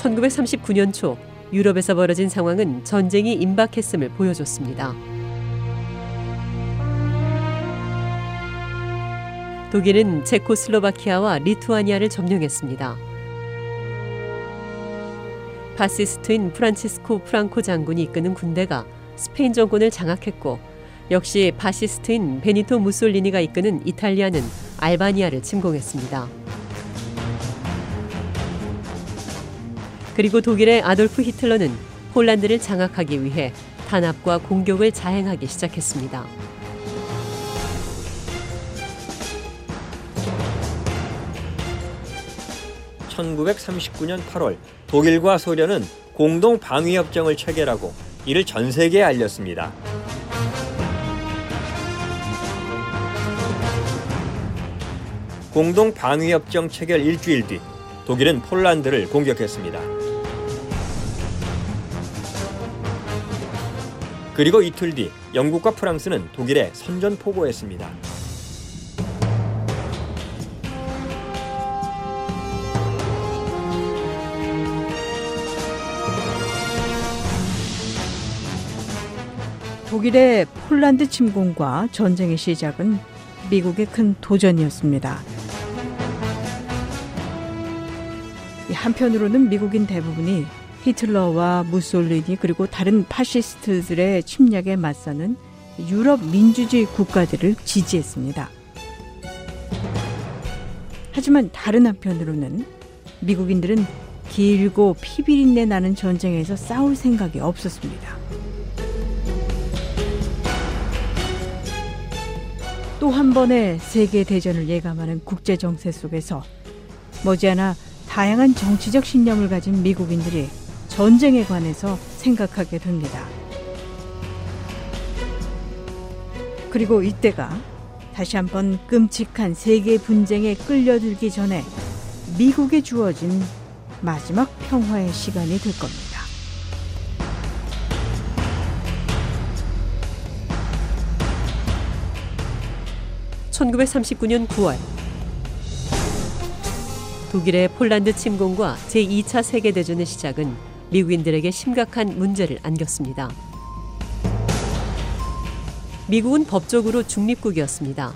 1939년 초 유럽에서 벌어진 상황은 전쟁이 임박했음을 보여줬습니다. 독일은 체코슬로바키아와 리투아니아를 점령했습니다. 파시스트인 프란치스코 프랑코 장군이 이끄는 군대가 스페인 정권을 장악했고 역시 파시스트인 베니토 무솔리니가 이끄는 이탈리아는 알바니아를 침공했습니다. 그리고 독일의 아돌프 히틀러는 폴란드를 장악하기 위해 탄압과 공격을 자행하기 시작했습니다. (1939년 8월) 독일과 소련은 공동 방위 협정을 체결하고 이를 전 세계에 알렸습니다. 공동 방위 협정 체결 일주일 뒤 독일은 폴란드를 공격했습니다. 그리고 이틀 뒤 영국과 프랑스는 독일에 선전포고했습니다. 독일의 폴란드 침공과 전쟁의 시작은 미국의 큰 도전이었습니다. 한편으로는 미국인 대부분이 히틀러와 무솔리니 그리고 다른 파시스트들의 침략에 맞서는 유럽 민주주의 국가들을 지지했습니다. 하지만 다른 한편으로는 미국인들은 길고 피비린내 나는 전쟁에서 싸울 생각이 없었습니다. 또 한 번의 세계 대전을 예감하는 국제 정세 속에서 머지않아 다양한 정치적 신념을 가진 미국인들이 전쟁에 관해서 생각하게 됩니다. 그리고 이때가 다시 한번 끔찍한 세계 분쟁에 끌려들기 전에 미국에 주어진 마지막 평화의 시간이 될 겁니다. (1939년 9월) 독일의 폴란드 침공과 제2차 세계대전의 시작은 미국인들에게 심각한 문제를 안겼습니다. 미국은 법적으로 중립국이었습니다.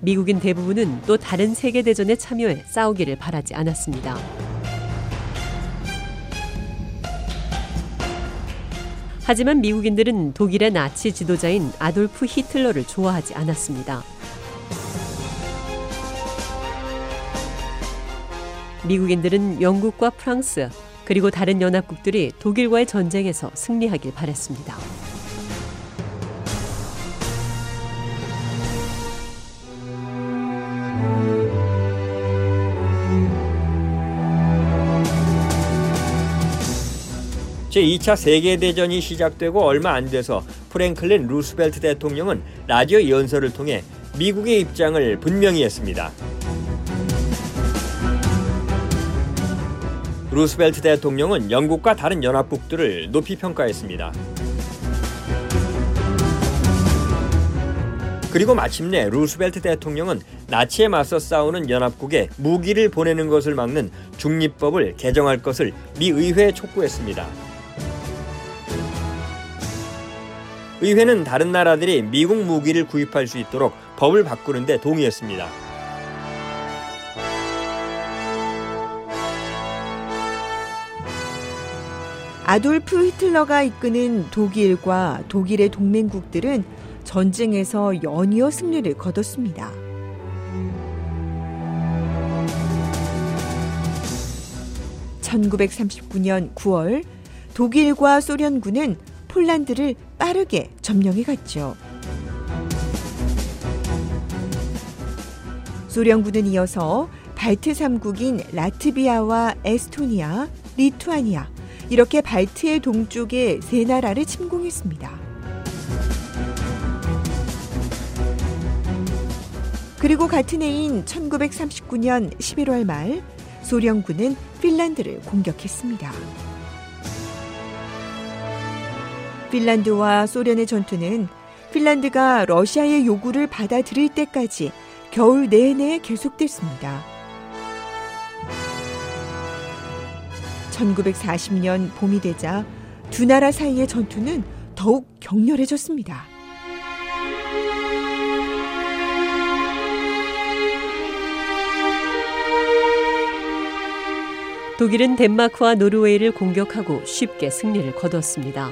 미국인 대부분은 또 다른 세계대전에 참여해 싸우기를 바라지 않았습니다. 하지만 미국인들은 독일의 나치 지도자인 아돌프 히틀러를 좋아하지 않았습니다. 미국인들은 영국과 프랑스, 그리고 다른 연합국들이 독일과의 전쟁에서 승리하길 바랬습니다. 제2차 세계대전이 시작되고 얼마 안 돼서 프랭클린 루스벨트 대통령은 라디오 연설을 통해 미국의 입장을 분명히 했습니다. 루스벨트 대통령은 영국과 다른 연합국들을 높이 평가했습니다. 그리고 마침내 루스벨트 대통령은 나치에 맞서 싸우는 연합국에 무기를 보내는 것을 막는 중립법을 개정할 것을 미 의회에 촉구했습니다. 의회는 다른 나라들이 미국 무기를 구입할 수 있도록 법을 바꾸는데 동의했습니다. 아돌프 히틀러가 이끄는 독일과 독일의 동맹국들은 전쟁에서 연이어 승리를 거뒀습니다. (1939년 9월) 독일과 소련군은 폴란드를 빠르게 점령해 갔죠. 소련군은 이어서 발트 3국인 라트비아와 에스토니아, 리투아니아 이렇게 발트의 동쪽에 세 나라를 침공했습니다. 그리고 같은 해인 1939년 11월 말 소련군은 핀란드를 공격했습니다. 핀란드와 소련의 전투는 핀란드가 러시아의 요구를 받아들일 때까지 겨울 내내 계속됐습니다. 1940년 봄이 되자 두 나라 사이의 전투는 더욱 격렬해졌습니다. 독일은 덴마크와 노르웨이를 공격하고 쉽게 승리를 거뒀습니다.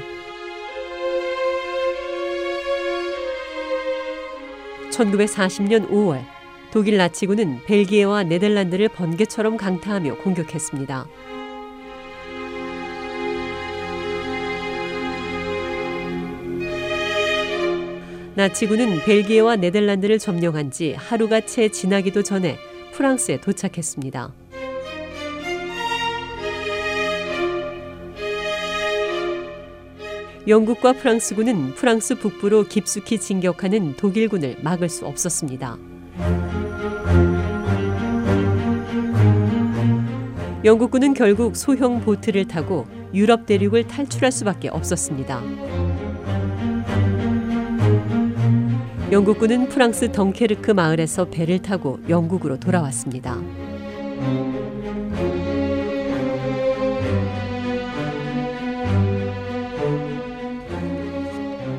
1940년 5월 독일 나치군은 벨기에와 네덜란드를 번개처럼 강타하며 공격했습니다. 나치군은 벨기에와 네덜란드를 점령한 지 하루가 채 지나기도 전에 프랑스에 도착했습니다. 영국과 프랑스군은 프랑스 북부로 깊숙이 진격하는 독일군을 막을 수 없었습니다. 영국군은 결국 소형 보트를 타고 유럽 대륙을 탈출할 수밖에 없었습니다. 영국군은 프랑스 덩케르크 마을에서 배를 타고 영국으로 돌아왔습니다.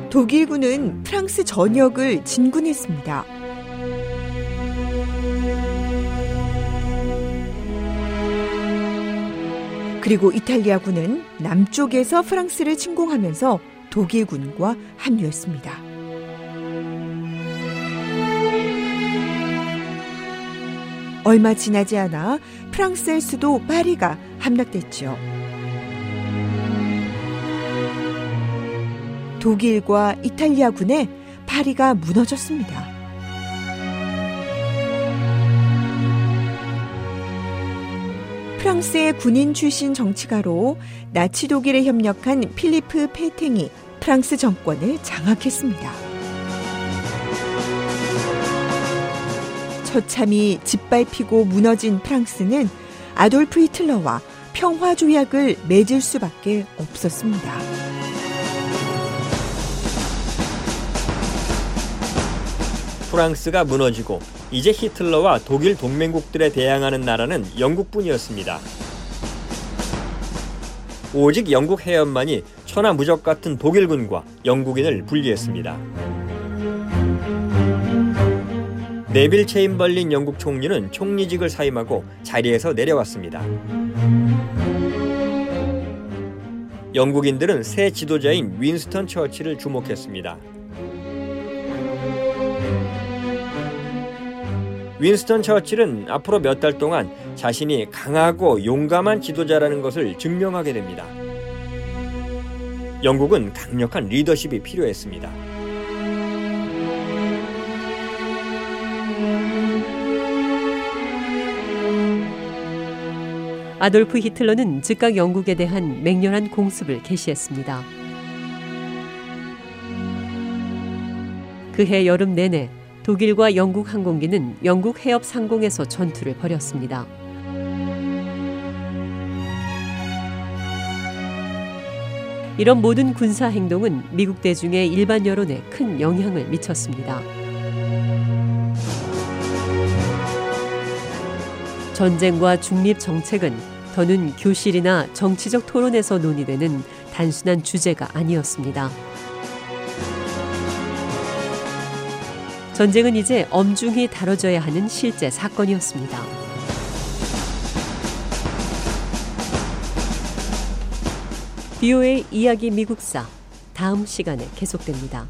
독일군은 프랑스 전역을 진군했습니다. 그리고 이탈리아군은 남쪽에서 프랑스를 침공하면서 독일군과 합류했습니다. 얼마 지나지 않아 프랑스의 수도 파리가 함락됐죠. 독일과 이탈리아군의 파리가 무너졌습니다. 프랑스의 군인 출신 정치가로 나치 독일에 협력한 필리프 페탱이 프랑스 정권을 장악했습니다. 처참히 짓밟히고 무너진 프랑스는 아돌프 히틀러와 평화 조약을 맺을 수밖에 없었습니다. 프랑스가 무너지고 이제 히틀러와 독일 동맹국들에 대항하는 나라는 영국뿐이었습니다. 오직 영국 해협만이 천하무적 같은 독일군과 영국인을 분리했습니다. 네빌 체인벌린 영국 총리는 총리직을 사임하고 자리에서 내려왔습니다. 영국인들은 새 지도자인 윈스턴 처치를 주목했습니다. 윈스턴 처칠은 앞으로 몇 달 동안 자신이 강하고 용감한 지도자라는 것을 증명하게 됩니다. 영국은 강력한 리더십이 필요했습니다. 아돌프 히틀러는 즉각 영국에 대한 맹렬한 공습을 개시했습니다. 그해 여름 내내 독일과 영국 항공기는 영국 해협 상공에서 전투를 벌였습니다. 이런 모든 군사 행동은 미국 대중의 일반 여론에 큰 영향을 미쳤습니다. 전쟁과 중립 정책은 더는 교실이나 정치적 토론에서 논의되는 단순한 주제가 아니었습니다. 전쟁은 이제 엄중히 다뤄져야 하는 실제 사건이었습니다. 비오의 이야기 미국사 다음 시간에 계속됩니다.